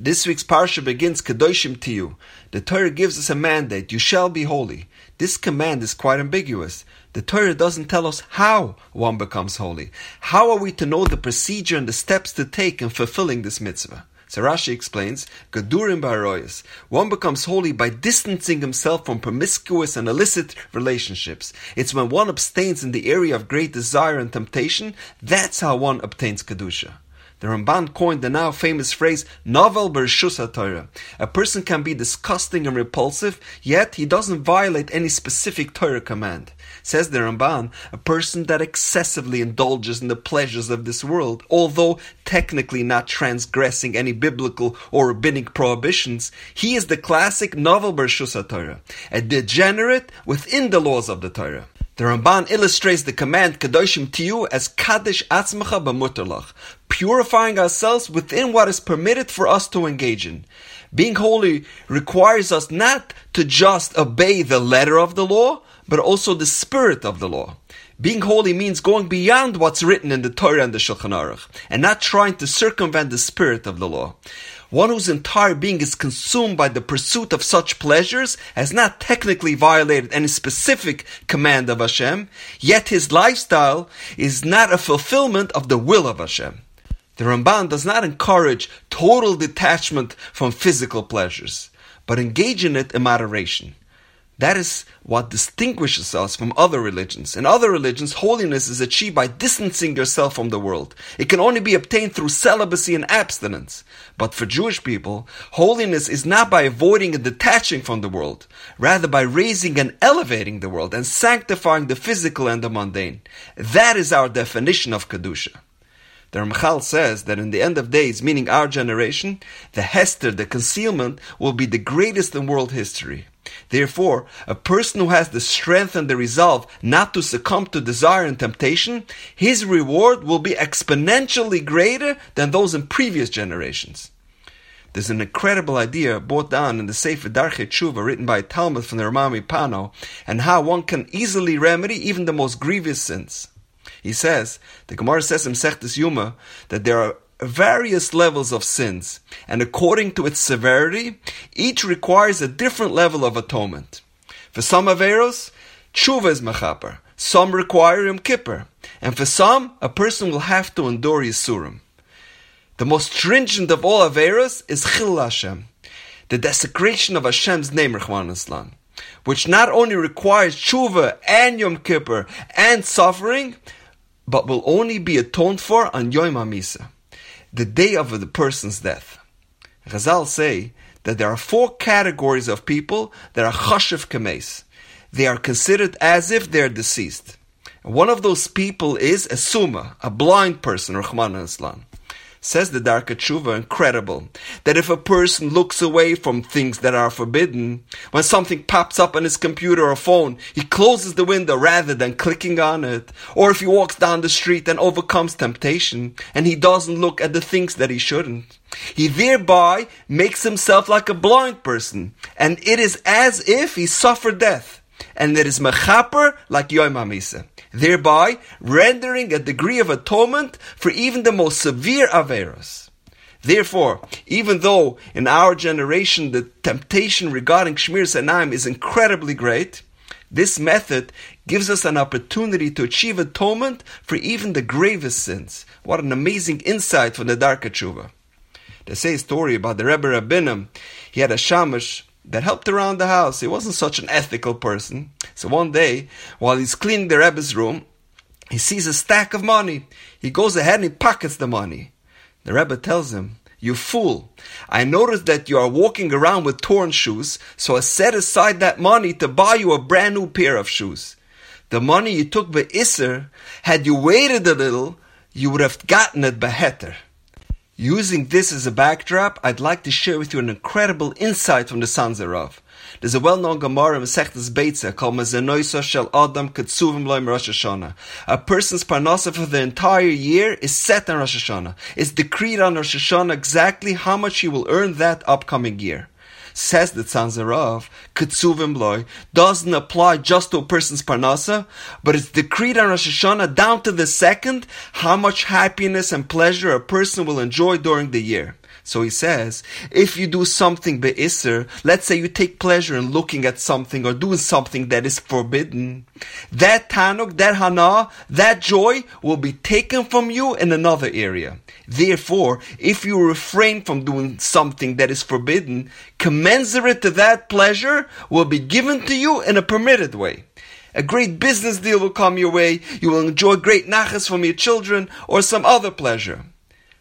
This week's parsha begins Kedoshim Tiyu. The Torah gives us a mandate, you shall be holy. This command is quite ambiguous. The Torah doesn't tell us how one becomes holy. How are we to know the procedure and the steps to take in fulfilling this mitzvah? So Rashi explains, Gadurim Baroyas. One becomes holy by distancing himself from promiscuous and illicit relationships. It's when one abstains in the area of great desire and temptation, that's how one obtains Kedusha. The Ramban coined the now famous phrase "novel bershus Torah." A person can be disgusting and repulsive, yet he doesn't violate any specific Torah command. Says the Ramban, a person that excessively indulges in the pleasures of this world, although technically not transgressing any biblical or rabbinic prohibitions, he is the classic novel bershus Torah, a degenerate within the laws of the Torah. The Ramban illustrates the command Kadoshim Tiyu as Kaddish Atzmacha B'muterlach, purifying ourselves within what is permitted for us to engage in. Being holy requires us not to just obey the letter of the law, but also the spirit of the law. Being holy means going beyond what's written in the Torah and the Shulchan Aruch, and not trying to circumvent the spirit of the law. One whose entire being is consumed by the pursuit of such pleasures has not technically violated any specific command of Hashem, yet his lifestyle is not a fulfillment of the will of Hashem. The Ramban does not encourage total detachment from physical pleasures, but engage in it in moderation. That is what distinguishes us from other religions. In other religions, holiness is achieved by distancing yourself from the world. It can only be obtained through celibacy and abstinence. But for Jewish people, holiness is not by avoiding and detaching from the world, rather by raising and elevating the world and sanctifying the physical and the mundane. That is our definition of Kedusha. The Ramchal says that in the end of days, meaning our generation, the Hester, the concealment, will be the greatest in world history. Therefore, a person who has the strength and the resolve not to succumb to desire and temptation, his reward will be exponentially greater than those in previous generations. There's an incredible idea brought down in the Sefer Darchei Tshuva written by Talmud from the Ramah Pano and how one can easily remedy even the most grievous sins. He says, the Gemara says in Sechtes Yuma that there are various levels of sins, and according to its severity, each requires a different level of atonement. For some Averos, tshuva is mechaper. Some require Yom Kippur. And for some, a person will have to endure Yisurim. The most stringent of all Averos is Chil Hashem, the desecration of Hashem's name, Rachmana Litzlan, which not only requires tshuva and Yom Kippur and suffering, but will only be atoned for on Yom HaMisa the day of the person's death. Chazal say that there are four categories of people that are chashiv kames. They are considered as if they're deceased. One of those people is a suma, a blind person, Rachmana Litzlan. Says the Darkei Tshuva, incredible, that if a person looks away from things that are forbidden, when something pops up on his computer or phone, he closes the window rather than clicking on it. Or if he walks down the street and overcomes temptation, and he doesn't look at the things that he shouldn't. He thereby makes himself like a blind person, and it is as if he suffered death, and it is mechaper like Yom HaMisa thereby rendering a degree of atonement for even the most severe Averos. Therefore, even though in our generation the temptation regarding Shmiras Einayim is incredibly great, this method gives us an opportunity to achieve atonement for even the gravest sins. What an amazing insight from the Darkei Tshuva. They say a story about the Rebbe Reb Bunim. He had a shamash that helped around the house. He wasn't such an ethical person. So one day, while he's cleaning the Rebbe's room, he sees a stack of money. He goes ahead and he pockets the money. The Rebbe tells him, You fool, I noticed that you are walking around with torn shoes, so I set aside that money to buy you a brand new pair of shoes. The money you took by Isser, had you waited a little, you would have gotten it beheter. Using this as a backdrop, I'd like to share with you an incredible insight from the Sanzer Rav. There's a well-known Gemara in Masechtas called Mazenoisa Shel Adam Ketzuvim Loim Rosh Hashanah. A person's parnasa for the entire year is set on Rosh Hashanah. It's decreed on Rosh Hashanah exactly how much he will earn that upcoming year says the Sanzer Rov, Ketsuvim Loy, doesn't apply just to a person's parnasa, but it's decreed on Rosh Hashanah down to the second how much happiness and pleasure a person will enjoy during the year. So he says, if you do something be'isr, let's say you take pleasure in looking at something or doing something that is forbidden, that tanuk, that hana, that joy will be taken from you in another area. Therefore, if you refrain from doing something that is forbidden, commensurate to that pleasure will be given to you in a permitted way. A great business deal will come your way, you will enjoy great nachas from your children, or some other pleasure.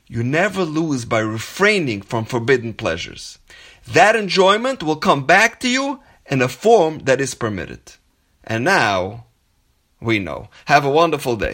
You never lose by refraining from forbidden pleasures. That enjoyment will come back to you in a form that is permitted. And now, we know. Have a wonderful day.